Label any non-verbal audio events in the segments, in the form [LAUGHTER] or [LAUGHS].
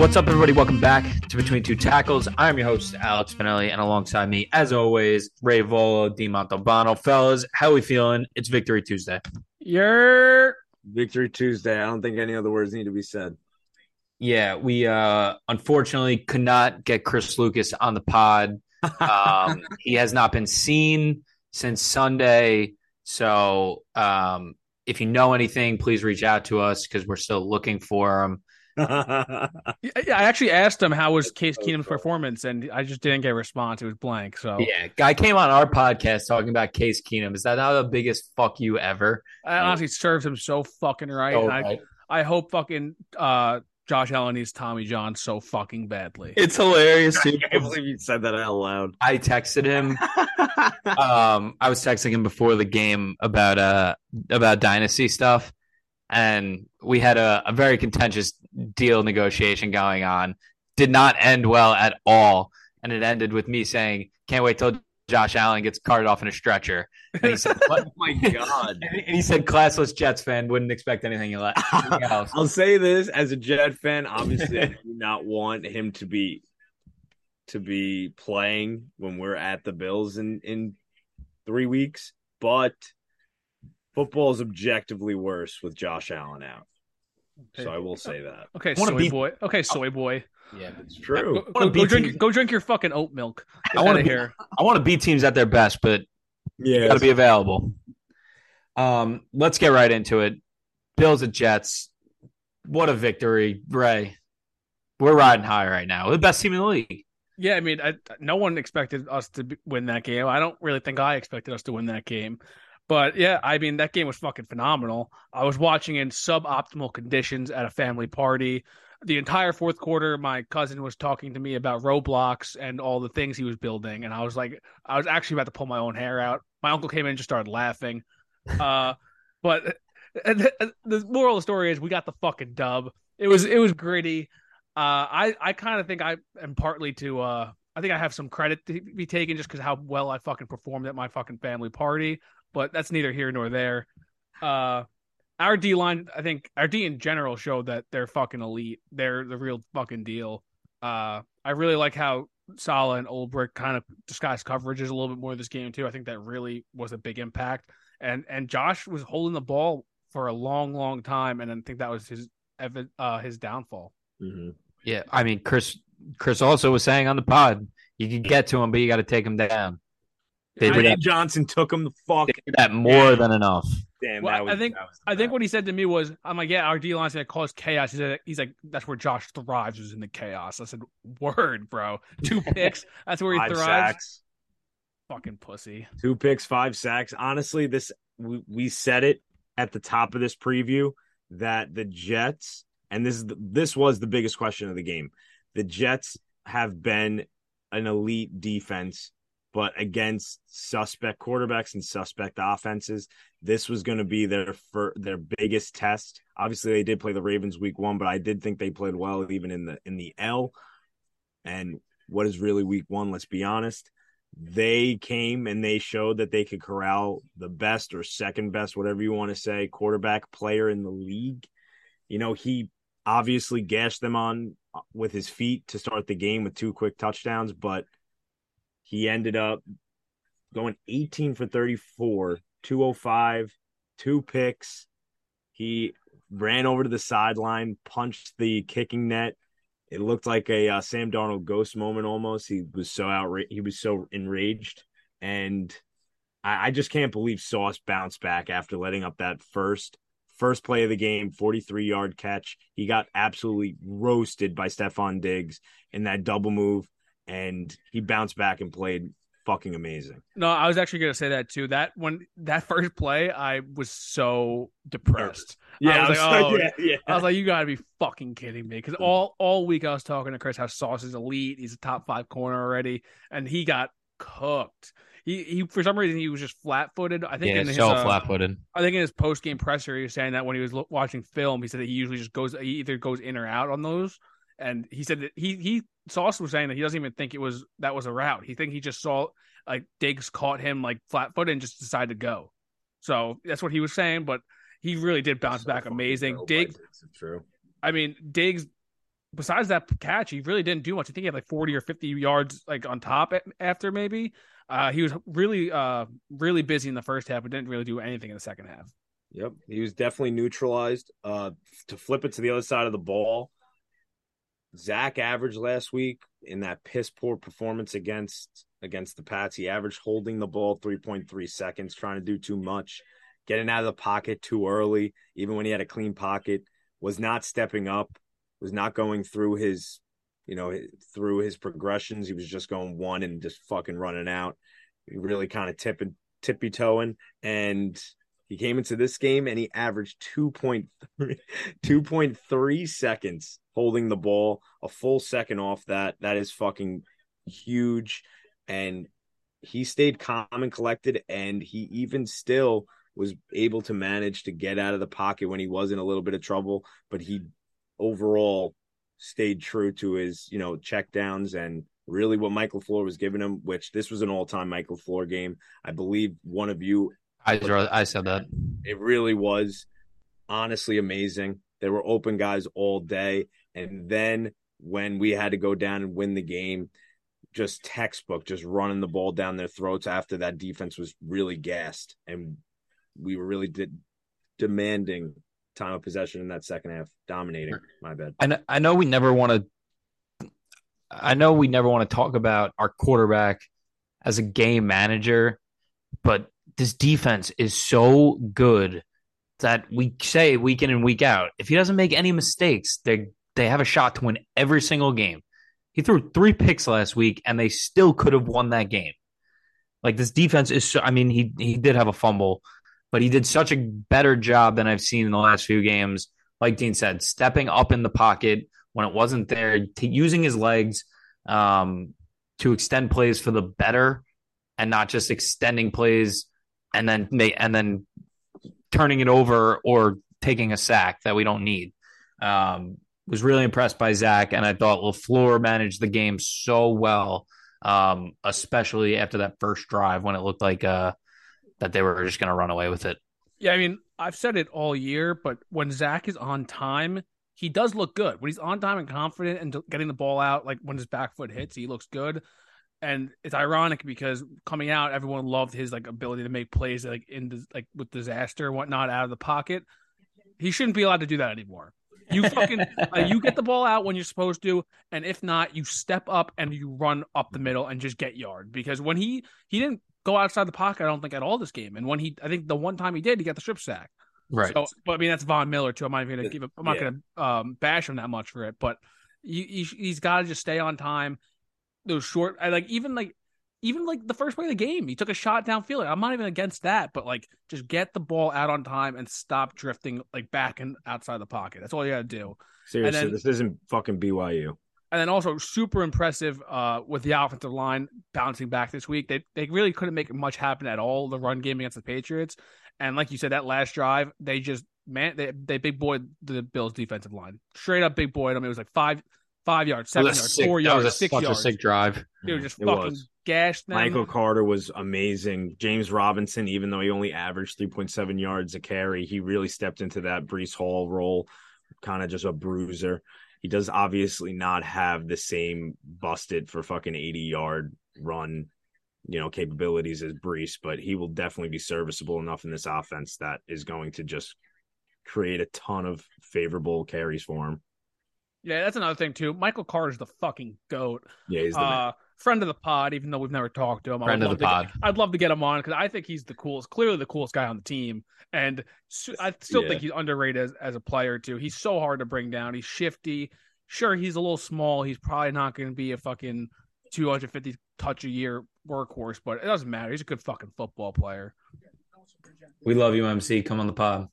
What's up, everybody? Welcome back to Between Two Tackles. I'm your host, Alex Spinelli, and alongside me, as always, Ray Volo, Di Montalbano. Fellas, how we feeling? It's Victory Tuesday. You're Victory Tuesday. I don't think any other words need to be said. Yeah, we uh unfortunately could not get Chris Lucas on the pod. Um, [LAUGHS] he has not been seen since Sunday. So um, if you know anything, please reach out to us because we're still looking for him. [LAUGHS] Yeah, I actually asked him how was Case Keenum's performance, and I just didn't get a response. It was blank. So Yeah, guy came on our podcast talking about Case Keenum. Is that not the biggest fuck you ever? I honestly serves him so fucking right. And I, right. I hope fucking uh, Josh Allen needs Tommy John so fucking badly. It's hilarious, I can't believe you said that out loud. I texted him. [LAUGHS] um, I was texting him before the game about uh about dynasty stuff, and we had a, a very contentious deal negotiation going on. Did not end well at all, and it ended with me saying, "Can't wait till Josh Allen gets carted off in a stretcher." And he said, "What?" Oh my [LAUGHS] god. and he said, "Classless Jets fan wouldn't expect anything ele- [LAUGHS] anything else." I'll say this as a Jet fan, obviously I do not want him to be to be playing when we're at the Bills in in 3 weeks, but football is objectively worse with Josh Allen out. So I will say that. Okay, wanna soy be- boy. Okay, soy boy. Yeah, It's true. go, wanna go drink. teams. Go drink your fucking oat milk. Get I wanna outta be- I want to beat teams at their best, but Yeah. got to be available. Um, let's get right into it. Bills and Jets. What a victory, Ray. We're riding high right now. We're the best team in the league. Yeah, I mean, I, no one expected us to win that game. I don't really think I expected us to win that game. But yeah, I mean, that game was fucking phenomenal. I was watching in suboptimal conditions at a family party. The entire fourth quarter, my cousin was talking to me about Roblox and all the things he was building. And I was like, I was actually about to pull my own hair out. My uncle came in and just started laughing. [LAUGHS] Uh, but [LAUGHS] the, the moral of the story is we got the fucking dub. It was, it was gritty. Uh, I I kind of think I am partly to uh I think I have some credit to be taken just because how well I fucking performed at my fucking family party, but that's neither here nor there. Uh, our D line, I think our D in general showed that they're fucking elite. They're the real fucking deal. Uh, I really like how Saleh and Ulbrich kind of disguised coverages a little bit more this game too. I think that really was a big impact. And and Josh was holding the ball for a long, long time, and I think that was his uh his downfall. Mhm. Yeah, I mean, Chris. Chris also was saying on the pod, you can get to him, but you got to take him down. They did, that, Johnson took him the fuck. they did that more than enough. Damn, Well, that was, I think- that was I think what he said to me was, "I'm like, yeah, our D line's gonna cause chaos." He said, "He's like, that's where Josh thrives is in the chaos." I said, "Word, bro. [LAUGHS] Two picks. That's where he five thrives." sacks. Fucking pussy. two picks, five sacks. Honestly, this we, we said it at the top of this preview that the Jets, and this is the, this was the biggest question of the game. The Jets have been an elite defense, but against suspect quarterbacks and suspect offenses, this was going to be their fir- their biggest test. Obviously, they did play the Ravens week one, but I did think they played well even in the in the L. And what is really week one? Let's be honest they came and they showed that they could corral the best or second best, whatever you want to say, quarterback player in the league. You know, he obviously gashed them on uh, with his feet to start the game with two quick touchdowns, but he ended up going 18 for 34, 205, two picks. He ran over to the sideline, punched the kicking net, it looked like a uh, Sam Darnold ghost moment almost. He was so outra- he was so enraged, and I, I just can't believe Sauce bounced back after letting up that first first play of the game, forty three yard catch. He got absolutely roasted by Stefon Diggs in that double move, and he bounced back and played fucking amazing. No, I was actually gonna say that too. That when that first play, I was so depressed. I was like, oh, yeah, yeah. I was like, you gotta be fucking kidding me. Because all all week I was talking to Chris how Sauce is elite. He's a top five corner already, and he got cooked. He he for some reason he was just flat footed. I think Yeah, in his so uh, flat footed. I think in his post game presser, he was saying that when he was lo- watching film, he said that he usually just goes, he either goes in or out on those. And he said that he he Sauce was saying that he doesn't even think it was that was a route. He think he just saw like Diggs caught him like flat footed and just decided to go. So that's what he was saying. But he really did bounce back amazing. Diggs, true. I mean, Diggs besides that catch, he really didn't do much. I think he had like 40 or 50 yards like on top after maybe. Uh, he was really, uh, really busy in the first half, but didn't really do anything in the second half. Yep, he was definitely neutralized. Uh, to flip it to the other side of the ball, Zach averaged last week in that piss poor performance against against the Pats. He averaged holding the ball 3.3 seconds, trying to do too much, getting out of the pocket too early, even when he had a clean pocket, was not stepping up, was not going through his, you know, through his progressions. He was just going one and just fucking running out. He really kind of tipping tippy toeing and he came into this game and he averaged 2.3, [LAUGHS] 2.3 seconds holding the ball, a full second off that. That is fucking huge. And he stayed calm and collected. And he even still was able to manage to get out of the pocket when he was in a little bit of trouble. But he overall stayed true to his, you know, check downs and really what Mike LaFleur was giving him, which this was an all time Mike LaFleur game. I believe one of you I I said that. It really was honestly amazing. There were open guys all day, and then when we had to go down and win the game, just textbook, just running the ball down their throats after that defense was really gassed, and we were really de- demanding time of possession in that second half, dominating. My bad. I know, I know we never want to. I know we never want to talk about our quarterback as a game manager, but this defense is so good that we say week in and week out, if he doesn't make any mistakes, they they have a shot to win every single game. He threw three picks last week, and they still could have won that game. Like this defense is, so, I mean, he he did have a fumble, but he did such a better job than I've seen in the last few games. Like Dean said, stepping up in the pocket when it wasn't there, to using his legs um, to extend plays for the better, and not just extending plays and then they and then turning it over or taking a sack that we don't need. Um, was really impressed by Zach, and I thought LaFleur managed the game so well, um, especially after that first drive when it looked like uh, that they were just going to run away with it. Yeah, I mean, I've said it all year, but when Zach is on time, he does look good. When he's on time and confident and getting the ball out, like when his back foot hits, he looks good and it's ironic because coming out, everyone loved his like ability to make plays like in the, like with disaster and whatnot out of the pocket. He shouldn't be allowed to do that anymore. You fucking [LAUGHS] uh, you get the ball out when you're supposed to, and if not, you step up and you run up the middle and just get yard. Because when he he didn't go outside the pocket, I don't think at all this game. And when he, I think the one time he did, he got the strip sack. Right. So, but I mean that's Von Miller too. I'm not even gonna give. I'm not yeah. gonna um, bash him that much for it, but he, he's got to just stay on time those short. I like even like even like the first play of the game, he took a shot downfield. I'm not even against that, but like just get the ball out on time and stop drifting like back and outside the pocket. That's all you got to do. Seriously, then, this isn't fucking BYU. And then also super impressive uh, with the offensive line bouncing back this week. They they really couldn't make much happen at all the run game against the Patriots. And like you said, that last drive, they just man they they big boy the Bills defensive line. Straight up big boy I them. It was like five five yards, seven yards, sick, four yards, six yards. a sick drive. Dude, just it fucking was. gashed them. Michael Carter was amazing. James Robinson, even though he only averaged 3.7 yards a carry, he really stepped into that Breece Hall role, kind of just a bruiser. He does obviously not have the same busted for fucking 80 yard run, you know, capabilities as Breece, but he will definitely be serviceable enough in this offense that is going to just create a ton of favorable carries for him. Yeah, that's another thing too. Michael Carter's the fucking goat. Yeah, he's the uh, friend of the pod, even though we've never talked to him. Friend of the pod. Get, I'd love to get him on because I think he's the coolest, clearly the coolest guy on the team, and I still yeah. think he's underrated as, as a player too. He's so hard to bring down. He's shifty. Sure, he's a little small. He's probably not going to be a fucking 250 touch a year workhorse, but it doesn't matter. He's a good fucking football player. We love you, MC. Come on the pod.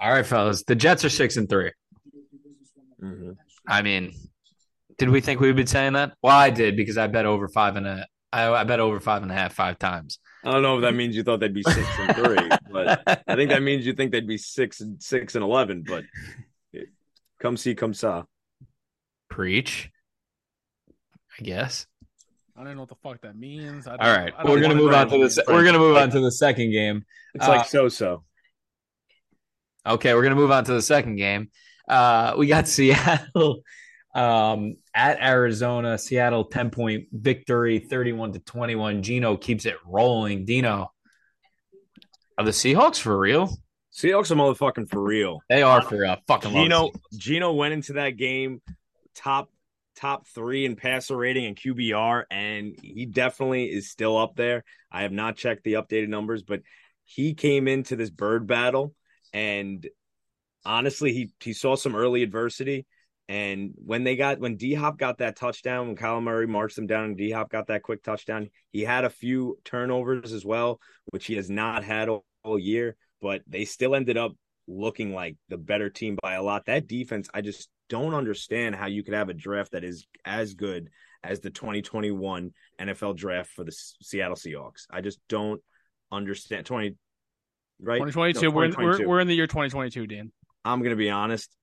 All right, fellas. The Jets are six and three. Mm-hmm. I mean, did we think we would be saying that? Well, I did because I bet over five and a. I, I bet over five and a half five times. I don't know if that means you thought they'd be six and three, but I think that means you think they'd be six and six and eleven. But come see, come saw. Preach. I guess. I don't know what the fuck that means. All right, we're gonna move on to the. We're gonna move on to the second game. It's uh, like so so. Okay, we're gonna move on to the second game. Uh, we got [LAUGHS] Seattle um, at Arizona. Seattle ten point victory, thirty one to twenty one. Gino keeps it rolling. Dino, are the Seahawks for real? Seahawks are motherfucking for real. They are for real. Fucking love Gino. Gino went into that game top top three in passer rating and QBR, and he definitely is still up there. I have not checked the updated numbers, but he came into this bird battle and honestly he he saw some early adversity. And when they got when D Hop got that touchdown, when Kyler Murray marched them down and D Hop got that quick touchdown, he had a few turnovers as well, which he has not had all, all year, but they still ended up looking like the better team by a lot. That defense, I just don't understand how you could have a draft that is as good as the 2021 NFL draft for the Seattle Seahawks. I just don't understand 20 right 2022. No, we're, in, 2022. we're we're in the year 2022, Dan. I'm going to be honest.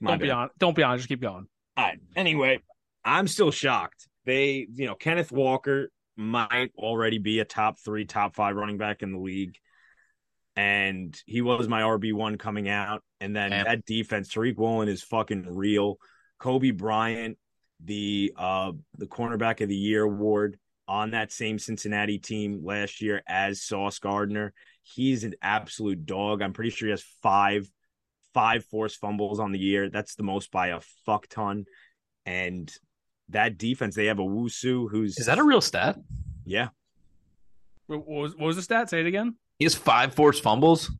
My Don't be on. Don't be honest. Just keep going. All right. Anyway, I'm still shocked. They, you know, Kenneth Walker might already be a top three, top five running back in the league. And he was my RB1 coming out. And then Damn. that defense, Tariq Woolen is fucking real. Coby Bryant, the uh the cornerback of the year award on that same Cincinnati team last year as Sauce Gardner. He's an absolute dog. I'm pretty sure he has five five forced fumbles on the year. That's the most by a fuck ton. And that defense, they have a Nwosu who's Is that a real stat? yeah. What what was, what was the stat? Say it again. He has five forced fumbles.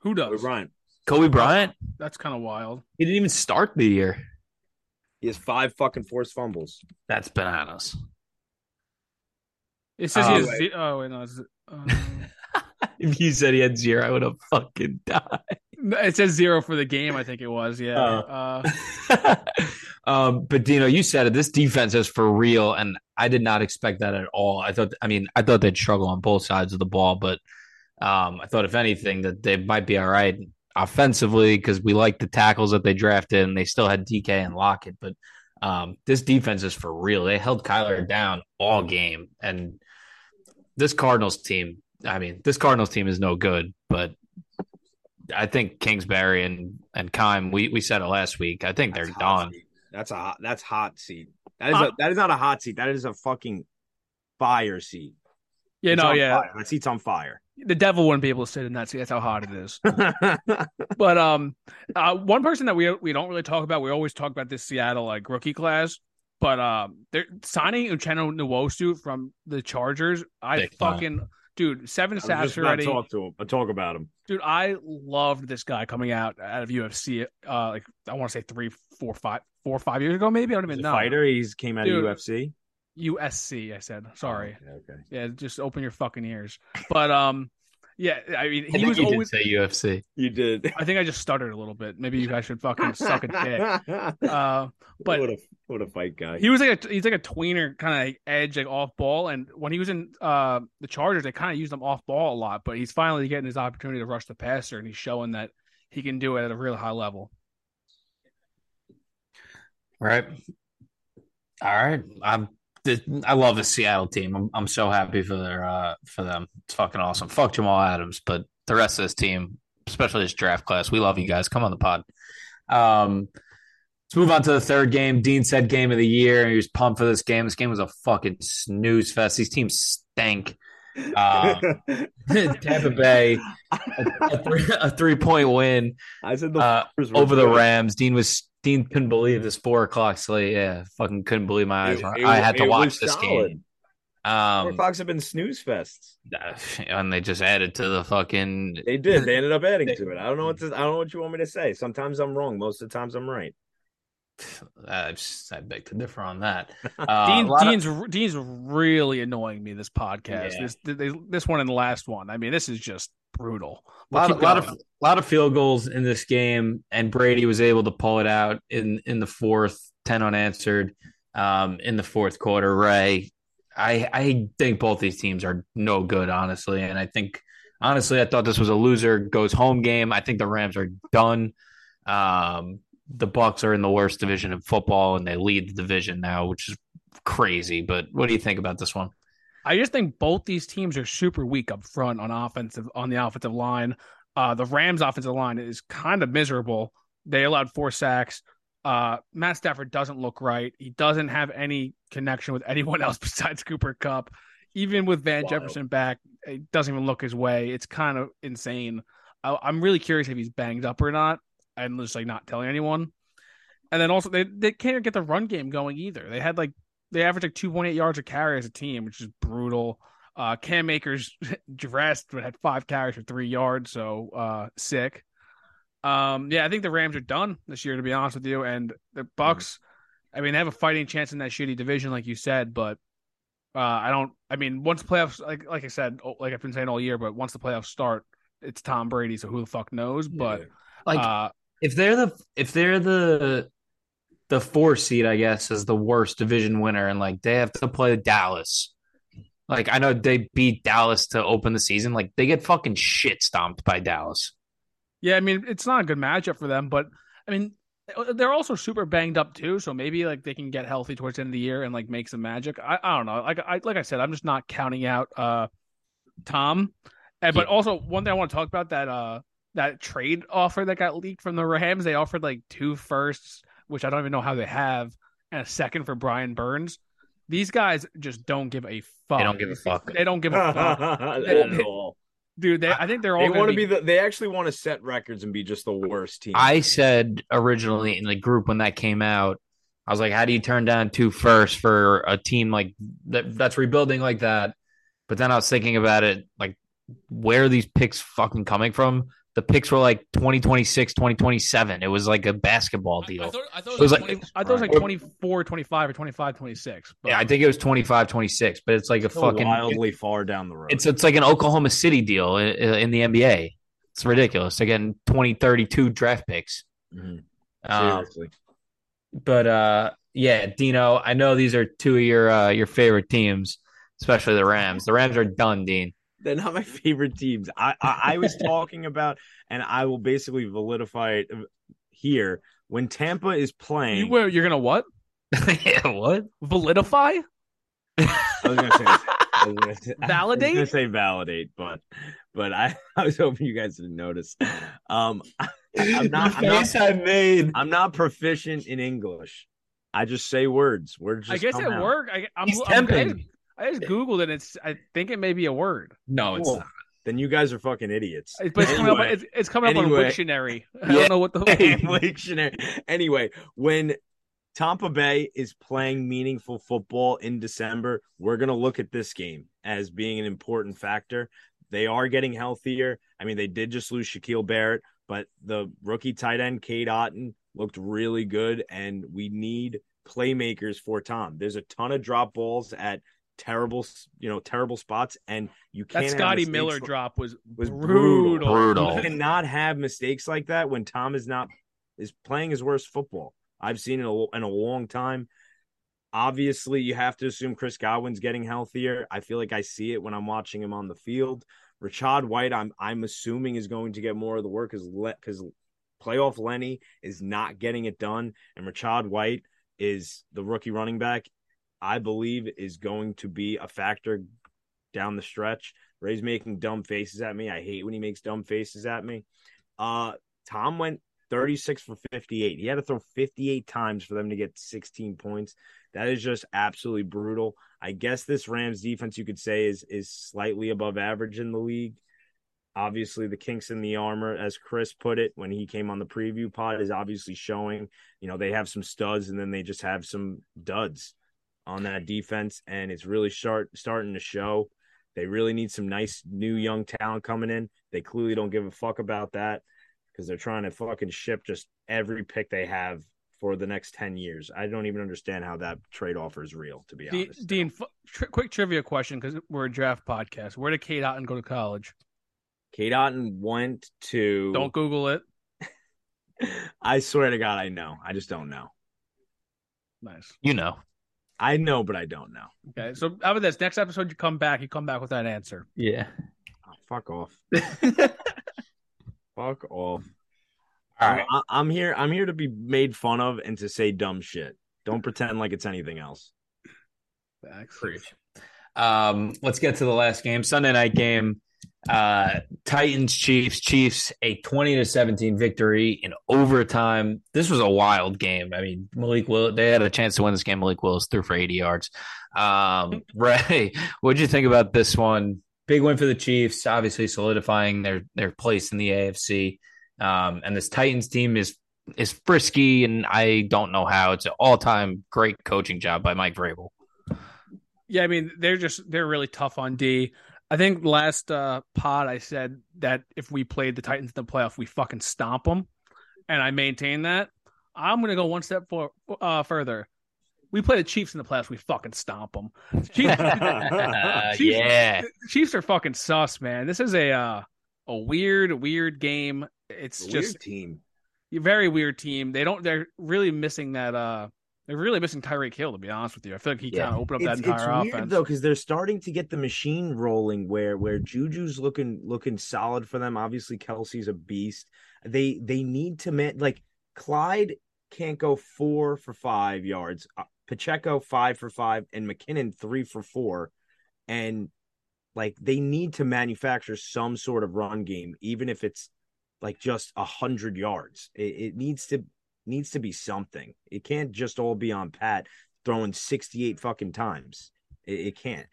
Who does? Coby does? Bryant. Coby Bryant. That's kind of wild. He didn't even start the year. He has five fucking forced fumbles. That's bananas. It says Oh, he has. wait. ze- Oh wait, no. It's, [LAUGHS] uh, If you said he had zero, I would have fucking died. it says zero for the game. I think it was. Yeah. Oh. Uh, [LAUGHS] um, but Dino, you said it. This defense is for real, and I did not expect that at all. I thought, I mean, I thought they'd struggle on both sides of the ball, but um, I thought if anything that they might be all right offensively because we like the tackles that they drafted, and they still had DK and Lockett. But um, this defense is for real. They held Kyler down all game, and this Cardinals team. I mean, this Cardinals team is no good, but I think Kingsbury and and Keim. We we said it last week. I think they're That's hot done. seat. That's a hot, that's hot seat. That is Hot- a, that is not a hot seat. That is a fucking fire seat. yeah. It's No. Yeah. fire. That seat's on fire. The devil wouldn't be able to sit in that seat. That's how hot it is. [LAUGHS] But um, uh, one person that we we don't really talk about. We always talk about this Seattle like rookie class. But um, they're signing Uchenna Nwosu from the Chargers. I time. fucking dude, seven I sacks already. talk to him. I'll talk about him. Dude, I loved this guy coming out out of UFC. Uh, like I want to say three, four, five, four five years ago, maybe. I don't even know. fighter. He's came out Dude. of UFC. USC. I said sorry. Oh, okay. okay. Yeah, just open your fucking ears. But um, yeah, I mean, he think was you always. did say UFC. You did. I think I just stuttered a little bit. Maybe you guys should fucking suck a dick. [LAUGHS] Uh, but- what a what a fight guy. he was like a he's like a tweener kind of edge like off ball and when he was in uh the chargers they kind of used him off ball a lot but he's finally getting his opportunity to rush the passer and he's showing that he can do it at a really high level Right. All right. I'm. I love the Seattle team. I'm. I'm so happy for their. Uh, for them. It's fucking awesome. Fuck Jamal Adams, but the rest of this team, especially this draft class, we love you guys. Come on the pod. Um. Let's move on to the third game. Dean said game of the year. He was pumped for this game. This game was a fucking snooze fest. These teams stank. Uh, [LAUGHS] Tampa Bay, a, a three, a three-point win I said the uh, over the. Rams. Dean was Dean couldn't believe this four o'clock slate. Yeah, fucking couldn't believe my eyes. It- I had to watch this solid. game. Four Um, Fox have been snooze fests. [LAUGHS] and they just added to the fucking. They did. They ended up [LAUGHS] adding to it. I don't know what to, I don't know what you want me to say. Sometimes I'm wrong. Most of the times I'm right. [SIGHS] I, just, I beg to differ on that. [LAUGHS] Uh, Dean, a lot of- Dean's Dean's really annoying me this podcast Yeah. this this one and the last one I mean this is just brutal a lot, of, lot of lot of field goals in this game, and Brady was able to pull it out in in the fourth, ten unanswered, um, in the fourth quarter. Ray, I I think both these teams are no good, honestly, and I think honestly, I thought this was a loser goes home game. I think the Rams are done. Um, the Bucs are in the worst division in football, and they lead the division now, which is crazy. But what do you think about this one? I just think both these teams are super weak up front on offensive on the offensive line. Uh, the Rams' offensive line is kind of miserable. They allowed four sacks. Uh, Matt Stafford doesn't look right. He doesn't have any connection with [LAUGHS] anyone else besides Cooper Kupp. Even with Van Wild. Jefferson back, it doesn't even look his way. It's kind of insane. I, I'm really curious if he's banged up or not, and just like not telling anyone. And then also they they can't get the run game going either. They had like they averaged like 2.8 yards a carry as a team, which is brutal. Uh, Cam Akers [LAUGHS] dressed but had five carries for three yards, so uh, sick. Um, yeah, I think the Rams are done this year, to be honest with you. And the Bucs, I mean, they have a fighting chance in that shitty division, like you said, but uh, I don't. I mean, once playoffs, like like I said, oh, like I've been saying all year, but once the playoffs start, it's Tom Brady, so who the fuck knows? But Like uh, if they're the if they're the the four seed, I guess, is the worst division winner, and like they have to play Dallas. Like I know they beat Dallas to open the season. Like they get fucking shit stomped by Dallas. Yeah, I mean, it's not a good matchup for them, but I mean, they're also super banged up too. So maybe like they can get healthy towards the end of the year and like make some magic. I, I don't know. Like I like I said, I'm just not counting out uh Tom. And but Yeah. also one thing I want to talk about that uh that trade offer that got leaked from the Rams. They offered like two firsts, which I don't even know how they have, and a second for Brian Burns. These guys just don't give a fuck. They don't give a fuck. They don't give a [LAUGHS] fuck, Not They- at all. dude. They, I think they're all They want to be be the. They actually want to set records and be just the worst team. I said originally in the group when that came out, I was like, "How do you turn down two firsts for a team like that that's rebuilding like that?" But then I was thinking about it, like, where are these picks fucking coming from? The picks were like 2026, 2027. It was like a basketball deal. I thought, I thought It was like- 20 I thought it was like Right. 24, 25, or 25, 26. But yeah, I think it was 25, 26, but it's like a So fucking wildly far down the road. it's it's like an Oklahoma City deal in, in the NBA. It's ridiculous. They're getting 20, 32 draft picks. Mhm. Um, seriously. But uh, yeah, Dino, I know these are two of your uh, your favorite teams, especially the Rams. The Rams are done, Dean. They're not my [LAUGHS] favorite teams. I, I I was [LAUGHS] talking about, and I will basically validify it here. When Tampa is playing, you, wait, you're gonna what? [LAUGHS] yeah, what? Validify? I was gonna say, I was gonna say I was Validate? gonna say validate, but but I, I was hoping you guys didn't notice. Um, I, I'm not. I'm not, I made. I'm not proficient in English. I just say words. Words. Just I guess come it out. worked. I, I'm, He's I'm- I, just, googled it. And it's. I think it may be a word, No, it's Cool. not. Then you guys are fucking idiots. It's- but it's coming up. It's, it's coming up on Anyway. Wiktionary. [LAUGHS] I Yeah. don't know what the. [LAUGHS] Dictionary. Anyway, when Tampa Bay is playing meaningful football in December, we're going to look at this game as being an important factor. They are getting healthier. I mean, they did just lose Shaquille Barrett, but the rookie tight end, Cade Otton, looked really good, and we need playmakers for Tom. There's a ton of drop balls at terrible, you know, terrible spots, and you can't. that Scotty mistakes Miller like- drop was was brutal. Brutal. you cannot have mistakes like that when Tom is not is playing his worst football. I've seen it in a, in a long time. Obviously, you have to assume Chris Godwin's getting healthier. I feel like I see it when I'm watching him on the field. Rachaad White, I'm I'm assuming is going to get more of the work because because playoff Lenny is not getting it done, and Rachaad White is the rookie running back. I believe is going to be a factor down the stretch. Ray's making dumb faces at me. I hate when he makes dumb faces at me. Uh, Tom went 36 for 58. He had to throw 58 times for them to get 16 points. That is just absolutely brutal. I guess this Rams defense you could say is is slightly above average in the league. Obviously, the kinks in the armor, as Chris put it when he came on the preview pod, is obviously showing. You know, they have some studs and then they just have some duds on that defense, and it's really start starting to show. They really need some nice new young talent coming in. They clearly don't give a fuck about that because they're trying to fucking ship just every pick they have for the next 10 years. I don't even understand how that trade offer is real, to be Dean, honest. Dean f- tri- quick trivia question because we're a draft podcast. Where did Cade Otton go to college? Cade Otton went to. Don't Google it. [LAUGHS] I swear to God, I know. I just don't know. Nice. You know. I know, but I don't know. Okay, so how about this? Next episode, you come back. You come back with that answer. Yeah. Oh, fuck off. [LAUGHS] Fuck off. All right. I, I'm here. I'm here to be made fun of and to say dumb shit. Don't pretend like it's anything else. Facts. Preach. Um, let's get to the last game, Sunday night game. Uh, Titans, Chiefs, Chiefs, a 20 to 17 victory in overtime. This was a wild game. I mean, Malik Will they had a chance to win this game. Malik Willis threw for 80 yards. Um, [LAUGHS] Ray, what'd you think about this one? Big win for the Chiefs, obviously solidifying their their place in the AFC. Um, and this Titans team is is frisky, and I don't know how. It's an all time great coaching job by Mike Vrabel. Yeah, I mean they're just they're really tough on D. I think last uh, pod I said that if we played the Titans in the playoff, we fucking stomp them, and I maintain that. I'm gonna go one step for, uh, further. We play the Chiefs in the playoffs, we fucking stomp them. Chiefs, [LAUGHS] [LAUGHS] Chiefs, yeah, Chiefs are fucking sus, man. This is a uh, a weird, weird game. It's It's a just weird team. very weird team. They don't. They're really missing that. uh They're really missing Tyreek Hill. To be honest with you, I feel like he Yeah. kind of opened up It's, that it's entire weird offense. though because they're starting to get the machine rolling where where Juju's looking looking solid for them. Obviously, Kelce's a beast. They they need to man like Clyde can't go four for five yards. Uh, Pacheco five for five, and McKinnon three for four, and like they need to manufacture some sort of run game, even if it's like just a hundred yards. It, it needs to needs to be something. It can't just all be on Pat throwing sixty eight fucking times. It, it can't.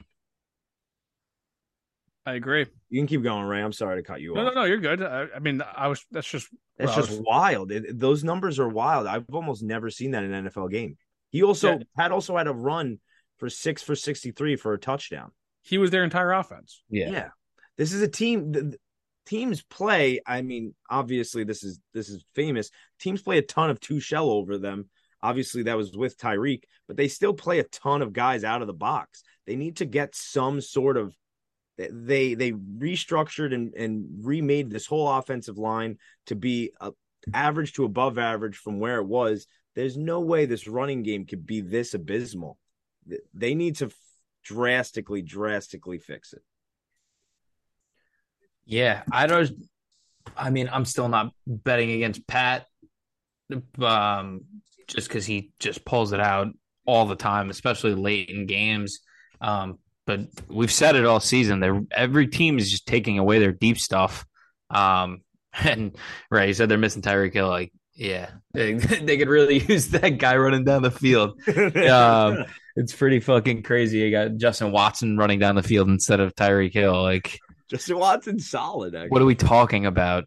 I agree. You can keep going, Ray. I'm sorry to cut you off. No, no, no. You're good. I, I mean, I was. That's just. That's just was- wild. It- those numbers are wild. I've almost never seen that in an NFL game. He also Yeah. Pat also had a run for six for sixty three for a touchdown. he was their entire offense. Yeah. Yeah. This is a team the, the- teams play, I mean, obviously this is this is famous. Teams play a ton of two shell over them. Obviously that was with Tyreek, but they still play a ton of guys out of the box. They need to get some sort of they they restructured and, and remade this whole offensive line to be a, average to above average from where it was. There's no way this running game could be this abysmal. They need to drastically, drastically fix it. Yeah, I don't. I mean, I'm still not betting against Pat, um, just because he just pulls it out all the time, especially late in games. Um, but we've said it all season. They're, every team is just taking away their deep stuff. Um, [LAUGHS] and right, you said they're missing Tyreek Hill. Like, yeah, [LAUGHS] they, they could really [LAUGHS] use that guy running down the field. Um, it's pretty fucking crazy. You got Justin Watson running down the field instead of Tyreek Hill. Like, Justin Watson, solid. Actually. what are we talking about?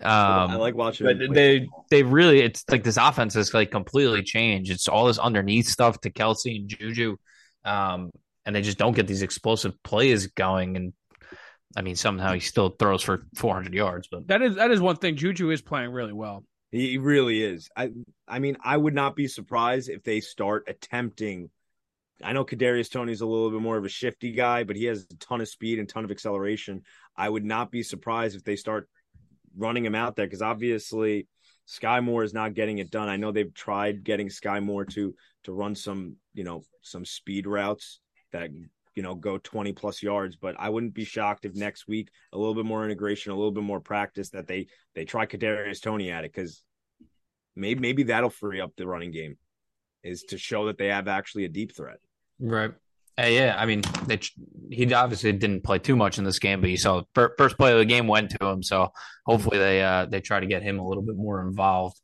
Um, I like watching. but they they really it's like this offense has like completely changed. It's all this underneath stuff to Kelce and Juju, um, and they just don't get these explosive plays going. And I mean, somehow he still throws for 400 yards, but That is that is one thing. Juju is playing really well. He really is. I I mean, I would not be surprised if they start attempting. I know Kadarius Toney's a little bit more of a shifty guy, but he has a ton of speed and ton of acceleration. I would not be surprised if they start running him out there because obviously Skyy Moore is not getting it done. I know they've tried getting Skyy Moore to to run some, you know, some speed routes that you know go 20 plus yards, but I wouldn't be shocked if next week a little bit more integration, a little bit more practice that they they try Kadarius Toney at it because maybe maybe that'll free up the running game is to show that they have actually a deep threat. right. Uh, yeah, I mean, they, he obviously didn't play too much in this game, but you saw fir- first play of the game went to him, so hopefully they uh, they try to get him a little bit more involved.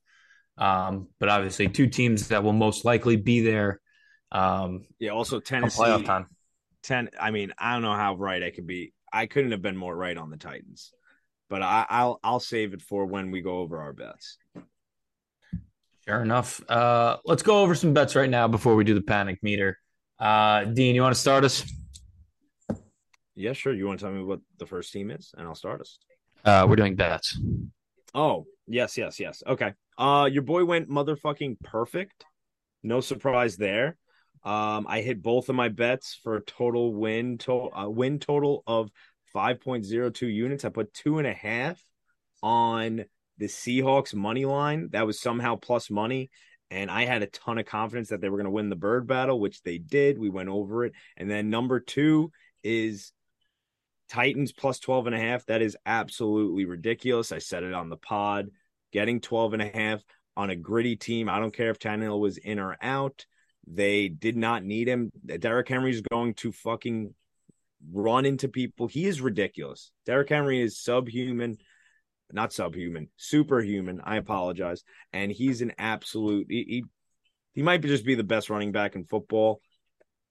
Um, but obviously, two teams that will most likely be there um, Yeah. Also, Tennessee. playoff time. Ten. I mean, I don't know how right I could be. I couldn't have been more right on the Titans, but I, I'll I'll save it for when we go over our bets. Sure enough. Uh, let's go over some bets right now before we do the panic meter. Uh, Dean, you want to start us? Yeah, sure. You want to tell me what the first team is, and I'll start us. Uh, we're doing bets. Oh, yes, yes, yes. Okay. Uh your boy went motherfucking perfect. No surprise there. Um I hit both of my bets for a total win to- uh, win total of 5.02 units. I put two and a half on the Seahawks money line. That was somehow plus money. And I had a ton of confidence that they were going to win the bird battle, which they did. We went over it. And then number two is Titans plus 12 and a half. That is absolutely ridiculous. I said it on the pod. Getting 12 and a half on a gritty team. I don't care if Tannehill was in or out. They did not need him. Derrick Henry is going to fucking run into people. He is ridiculous. Derrick Henry is subhuman, not subhuman, superhuman. I apologize. And he's an absolute. He he, he might just be the best running back in football.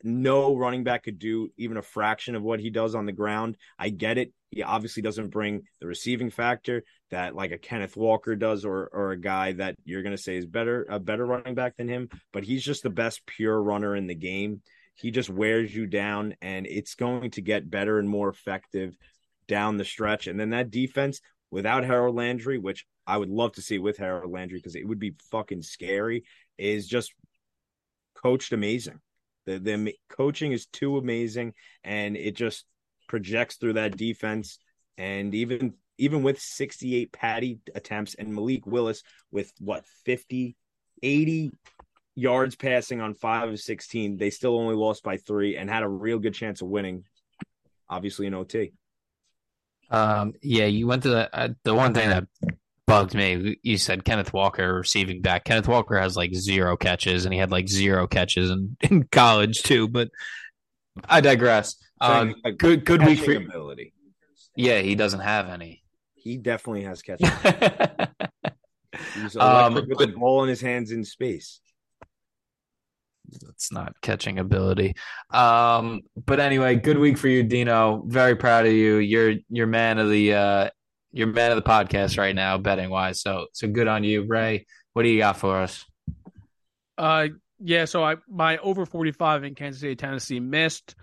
No running back could do even a fraction of what he does on the ground. I get it. He obviously doesn't bring the receiving factor that like a Kenneth Walker does, or or a guy that you're gonna say is better a better running back than him. But he's just the best pure runner in the game. He just wears you down, and it's going to get better and more effective down the stretch. And then that defense without Harold Landry, which I would love to see with Harold Landry because it would be fucking scary, is just coached amazing. The the coaching is too amazing, and it just projects through that defense. And even even with 68 patty attempts and Malik Willis with what 50, 80 yards passing on five of 16, they still only lost by three and had a real good chance of winning, obviously in OT. Um, yeah, you went to the uh, the one thing that bugged me. You said Kenneth Walker receiving back. Kenneth Walker has like zero catches, and he had like zero catches in, [LAUGHS] in college too. But I digress. Um, good good week for ability. Yeah, he doesn't have any. He definitely has catches. [LAUGHS] He's um, with the ball in his hands in space. It's not catching ability. Um, but anyway, good week for you, Dino. Very proud of you. You're you're man of the uh, you're man of the podcast right now, betting wise. So so good on you, Ray. What do you got for us? Uh, yeah. So I my over forty five in Kansas City, Tennessee missed.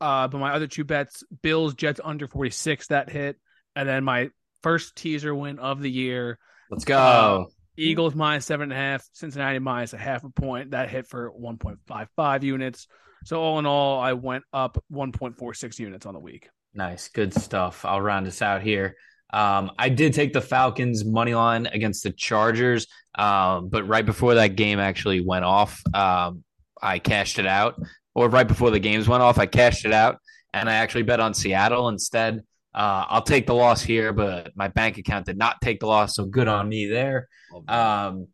Uh, but my other two bets, Bills, Jets under 46, that hit. And then my first teaser win of the year. Let's go. Uh, Eagles minus seven and a half, Cincinnati minus a half a point. That hit for 1.55 units. So all in all, I went up 1.46 units on the week. Nice. Good stuff. I'll round us out here. Um, I did take the Falcons money line against the Chargers, um, but right before that game actually went off, um, I cashed it out or right before the games went off, I cashed it out and I actually bet on Seattle instead. Uh, I'll take the loss here, but my bank account did not take the loss, so good on me there. Um,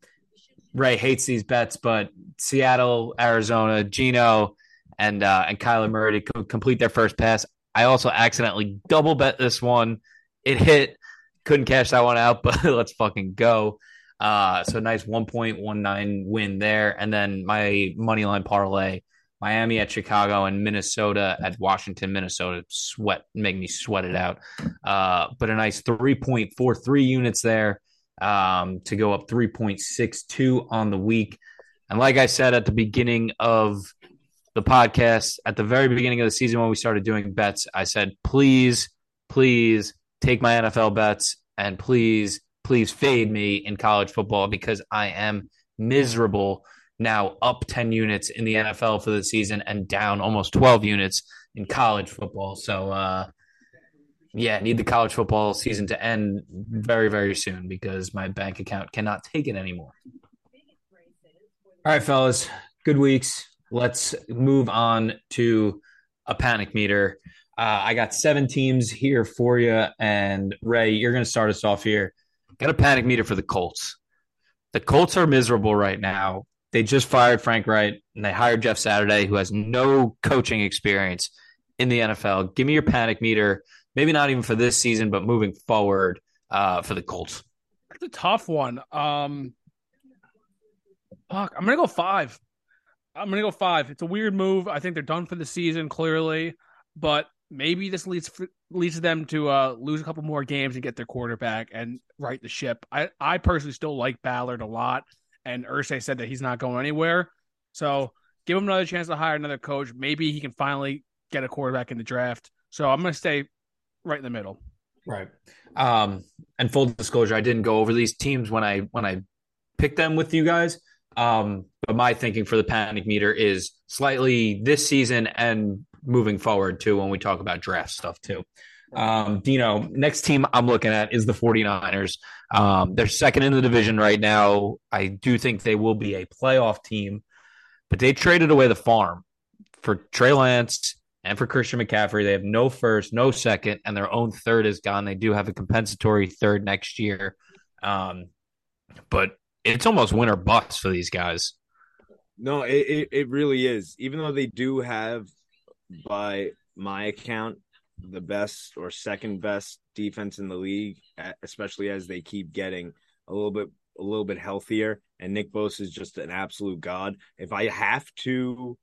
Ray hates these bets, but Seattle, Arizona, Gino, and uh, and Kyler Murray to complete their first pass. I also accidentally double bet this one. It hit, couldn't cash that one out, [LAUGHS] but let's fucking go. Uh, so nice 1.19 win there, and then my money line parlay Miami at Chicago and Minnesota at Washington, Minnesota. Sweat, make me sweat it out. Uh, but a nice 3.43 units there um, to go up 3.62 on the week. And like I said at the beginning of the podcast, at the very beginning of the season when we started doing bets, I said, please, please take my NFL bets and please, please fade me in college football because I am miserable now up 10 units in the NFL for the season and down almost 12 units in college football. So, uh, yeah, need the college football season to end very, very soon because my bank account cannot take it anymore. All right, fellas, good weeks. Let's move on to a panic meter. Uh, I got seven teams here for you. And Ray, you're going to start us off here. Got a panic meter for the Colts. The Colts are miserable right now. They just fired Frank Reich and they hired Jeff Saturday, who has no coaching experience in the NFL. Give me your panic meter, maybe not even for this season, but moving forward uh, for the Colts. It's a tough one. Um, fuck, I'm gonna go five. I'm gonna go five. It's a weird move. I think they're done for the season, clearly, but maybe this leads leads them to uh, lose a couple more games and get their quarterback and right the ship. I I personally still like Ballard a lot and Irsay said that he's not going anywhere. So give him another chance to hire another coach. Maybe he can finally get a quarterback in the draft. So I'm going to stay right in the middle. Right. Um, and full disclosure, I didn't go over these teams when I when I picked them with you guys. Um, but my thinking for the panic meter is slightly this season and moving forward too when we talk about draft stuff too. Um, Dino, next team I'm looking at is the 49ers. Um, they're second in the division right now. I do think they will be a playoff team, but they traded away the farm for Trey Lance and for Christian McCaffrey. They have no first, no second, and their own third is gone. They do have a compensatory third next year. Um, but it's almost winter bust for these guys. No, it, it, it really is. Even though they do have by my account, the best or second best defense in the league, especially as they keep getting a little bit a little bit healthier. And Nick Bosa is just an absolute god. If I have to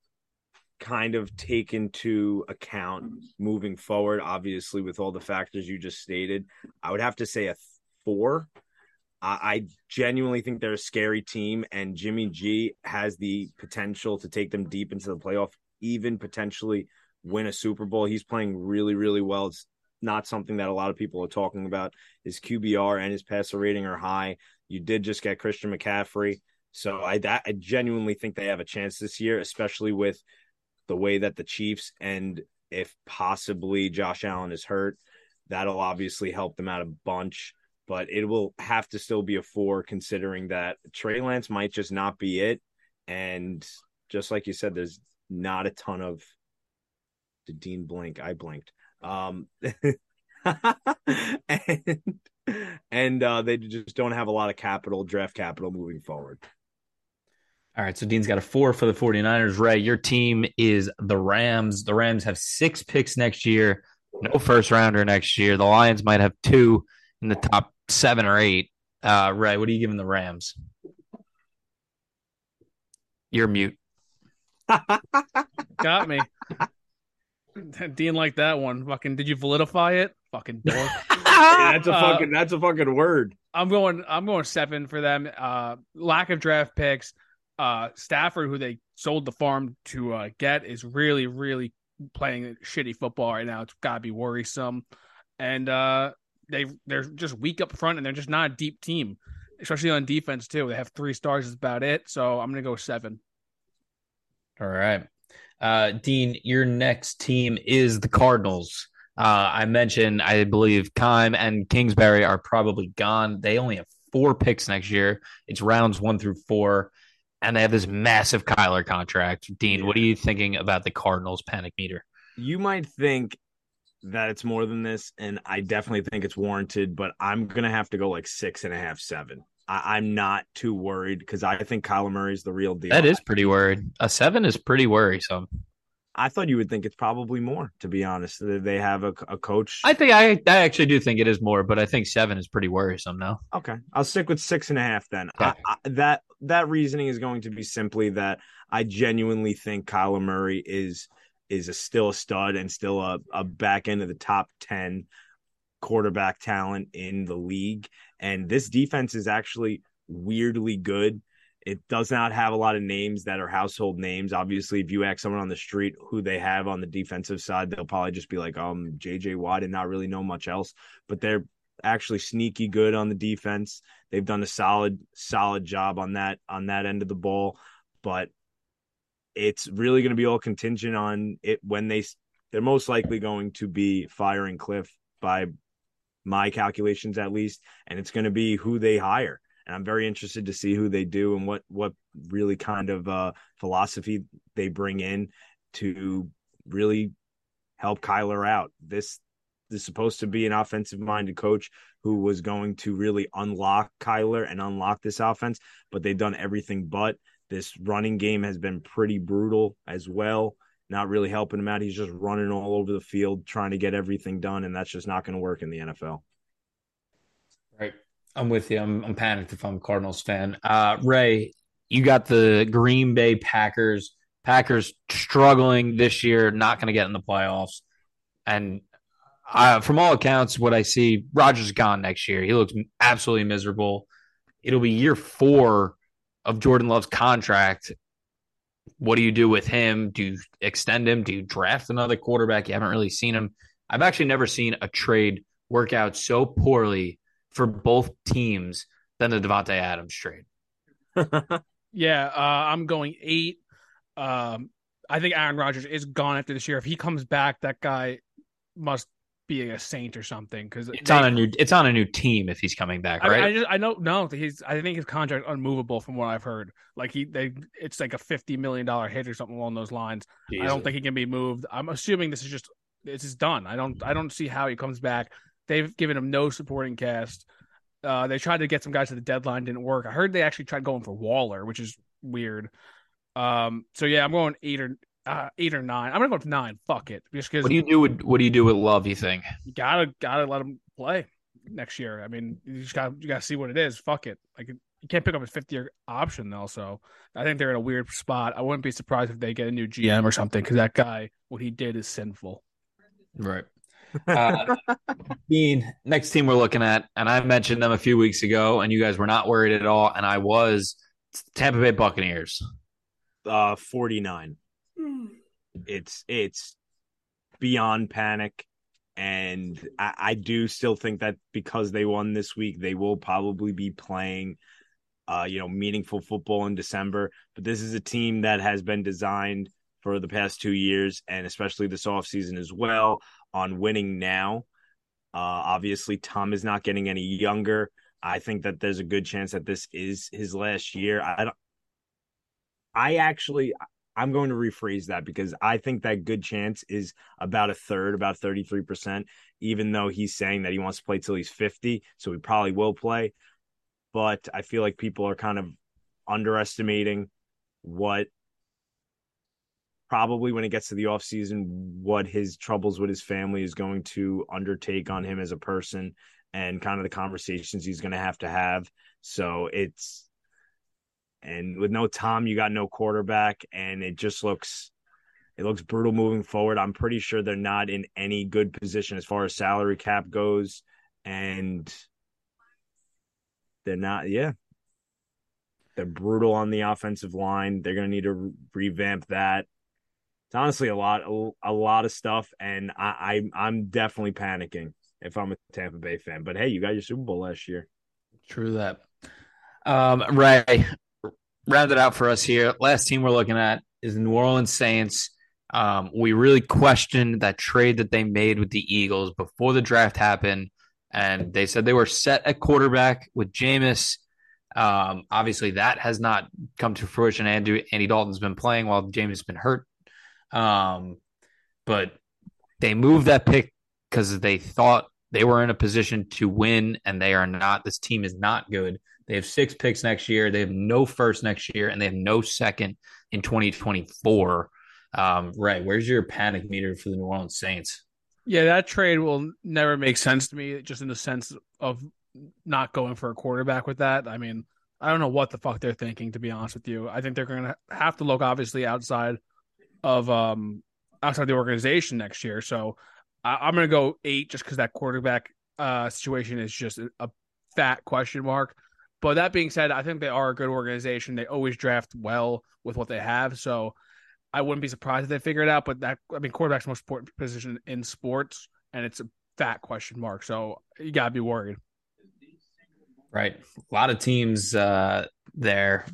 kind of take into account moving forward, obviously with all the factors you just stated, I would have to say a four. I genuinely think they're a scary team, and Jimmy G has the potential to take them deep into the playoff, even potentially win a Super Bowl. He's playing really, really well. It's not something that a lot of people are talking about. His QBR and his passer rating are high. You did just get Christian McCaffrey. So I, that, I genuinely think they have a chance this year, especially with the way that the Chiefs and if possibly Josh Allen is hurt, that'll obviously help them out a bunch. But it will have to still be a four, considering that Trey Lance might just not be it. And just like you said, there's not a ton of. Dean blink? I blinked. Um, [LAUGHS] and and uh, they just don't have a lot of capital, draft capital moving forward. All right, so Dean's got a four for the 49ers. Ray, your team is the Rams. The Rams have six picks next year, no first rounder next year. The Lions might have two in the top seven or eight. Uh, Ray, what are you giving the Rams? You're mute. [LAUGHS] Got me. [LAUGHS] Dean like that one. Fucking did you validify it? Fucking dork. [LAUGHS] yeah, that's a uh, fucking that's a fucking word. I'm going I'm going seven for them. Uh lack of draft picks. Uh Stafford, who they sold the farm to uh get, is really, really playing shitty football right now. It's gotta be worrisome. And uh they they're just weak up front and they're just not a deep team. Especially on defense too. They have three stars is about it. So I'm gonna go seven. All right. Uh, Dean, your next team is the Cardinals. Uh, I mentioned, I believe, Keim and Kingsbury are probably gone. They only have four picks next year. It's rounds one through four, and they have this massive Kyler contract. Dean, what are you thinking about the Cardinals panic meter? You might think that it's more than this, and I definitely think it's warranted, but I'm gonna have to go like six and a half, seven. I, am not too worried because I think Kyler Murray is the real deal. That is pretty worried. A seven is pretty worrisome. I thought you would think it's probably more, to be honest. They have a, a coach. I think I, I actually do think it is more, but I think seven is pretty worrisome now. Okay, I'll stick with six and a half then. Okay. I, I, that that reasoning is going to be simply that I genuinely think Kyler Murray is is a, still a stud and still a, a back end of the top ten quarterback talent in the league. And this defense is actually weirdly good. It does not have a lot of names that are household names. Obviously, if you ask someone on the street who they have on the defensive side, they'll probably just be like, um, JJ Watt and not really know much else. But they're actually sneaky good on the defense. They've done a solid, solid job on that on that end of the ball. But it's really going to be all contingent on it when they they're most likely going to be firing Cliff by my calculations at least, and it's going to be who they hire. And I'm very interested to see who they do and what what really kind of uh, philosophy they bring in to really help Kyler out. This, this is supposed to be an offensive minded coach who was going to really unlock Kyler and unlock this offense, but they've done everything but. This running game has been pretty brutal as well not really helping him out. He's just running all over the field trying to get everything done, and that's just not going to work in the NFL. Right. I'm with you. I'm, I'm panicked if I'm a Cardinals fan. Uh, Ray, you got the Green Bay Packers. Packers struggling this year, not going to get in the playoffs. And from all accounts, what I see, Rodgers gone next year. He looks absolutely miserable. It'll be year four of Jordan Love's contract what do you do with him? Do you extend him? Do you draft another quarterback? You haven't really seen him. I've actually never seen a trade work out so poorly for both teams than the Davante Adams trade. [LAUGHS] yeah, uh, I'm going eight. Um, I think Aaron Rodgers is gone after this year. If he comes back, that guy must be a saint or something because it's they, on a new it's on a new team if he's coming back, right? I, I, just I know no, he's I think his contract unmovable from what I've heard. Like he they it's like a fifty million dollar hit or something along those lines. Jesus. I don't think he can be moved. I'm assuming this is just this is done. I don't I don't see how he comes back. They've given him no supporting cast. Uh, they tried to get some guys to the deadline, didn't work. I heard they actually tried going for Waller, which is weird. Um, so yeah, I'm going eight or uh, eight or nine. I'm gonna go with nine. Fuck it, just because What do you do with what do you do with Love? You think? you gotta gotta let him play next year. I mean, you just got to you gotta see what it is. Fuck it, like you can't pick up a fifth year option though. So I think they're in a weird spot. I wouldn't be surprised if they get a new GM or something because that guy, what he did is sinful. Right. Uh, [LAUGHS] Dean, next team we're looking at, and I mentioned them a few weeks ago, and you guys were not worried at all, and I was Tampa Bay Buccaneers. Uh, 49. It's it's beyond panic. And I, I do still think that because they won this week, they will probably be playing uh, you know, meaningful football in December. But this is a team that has been designed for the past two years and especially this offseason as well on winning now. Uh, obviously, Tom is not getting any younger. I think that there's a good chance that this is his last year. I don't. I actually, I'm going to rephrase that because I think that good chance is about a third, about 33%, even though he's saying that he wants to play till he's 50. So he probably will play. But I feel like people are kind of underestimating what probably when it gets to the off season, what his troubles with his family is going to undertake on him as a person and kind of the conversations he's going to have to have. So it's and with no Tom, you got no quarterback, and it just looks it looks brutal moving forward. I'm pretty sure they're not in any good position as far as salary cap goes, and they're not. Yeah, they're brutal on the offensive line. They're going to need to re- revamp that. It's honestly a lot, a, a lot of stuff, and I, I, I'm definitely panicking if I'm a Tampa Bay fan. But hey, you got your Super Bowl last year. True that. Um, Ray, round it out for us here. Last team we're looking at is the New Orleans Saints. Um, we really questioned that trade that they made with the Eagles before the draft happened, and they said they were set at quarterback with Jameis. Um, obviously, that has not come to fruition. Andy, Andy Dalton's been playing while Jameis has been hurt. Um, but they moved that pick because they thought they were in a position to win, and they are not. This team is not good. They have six picks next year. They have no first next year, and they have no second in 2024. Um, right. Where's your panic meter for the New Orleans Saints? Yeah, that trade will never make sense to me, just in the sense of not going for a quarterback with that. I mean, I don't know what the fuck they're thinking, to be honest with you. I think they're going to have to look obviously outside of um outside the organization next year. So I, am going to go eight just because that quarterback uh situation is just a, a fat question mark. But that being said, I think they are a good organization. They always draft well with what they have. So I wouldn't be surprised if they figure it out. But that, I mean, quarterback's most important position in sports, and it's a fat question mark. So you got to be worried. Right. A lot of teams uh, there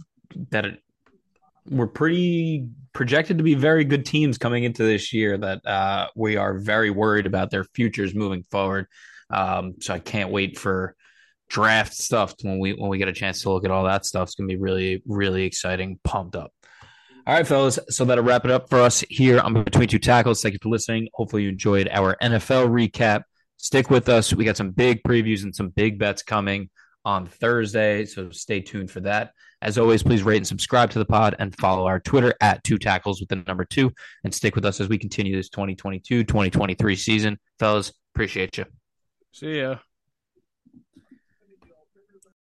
that were pretty projected to be very good teams coming into this year that uh, we are very worried about their futures moving forward. Um, so I can't wait for draft stuff when we when we get a chance to look at all that stuff. It's gonna be really really exciting. Pumped up. All right, fellas. So that'll wrap it up for us here on Between Two Tackles. Thank you for listening. Hopefully you enjoyed our NFL recap. Stick with us. We got some big previews and some big bets coming on Thursday. So stay tuned for that. As always, please rate and subscribe to the pod and follow our Twitter at two tackles with the number two and stick with us as we continue this 2022 2023 season. Fellas, appreciate you. See ya.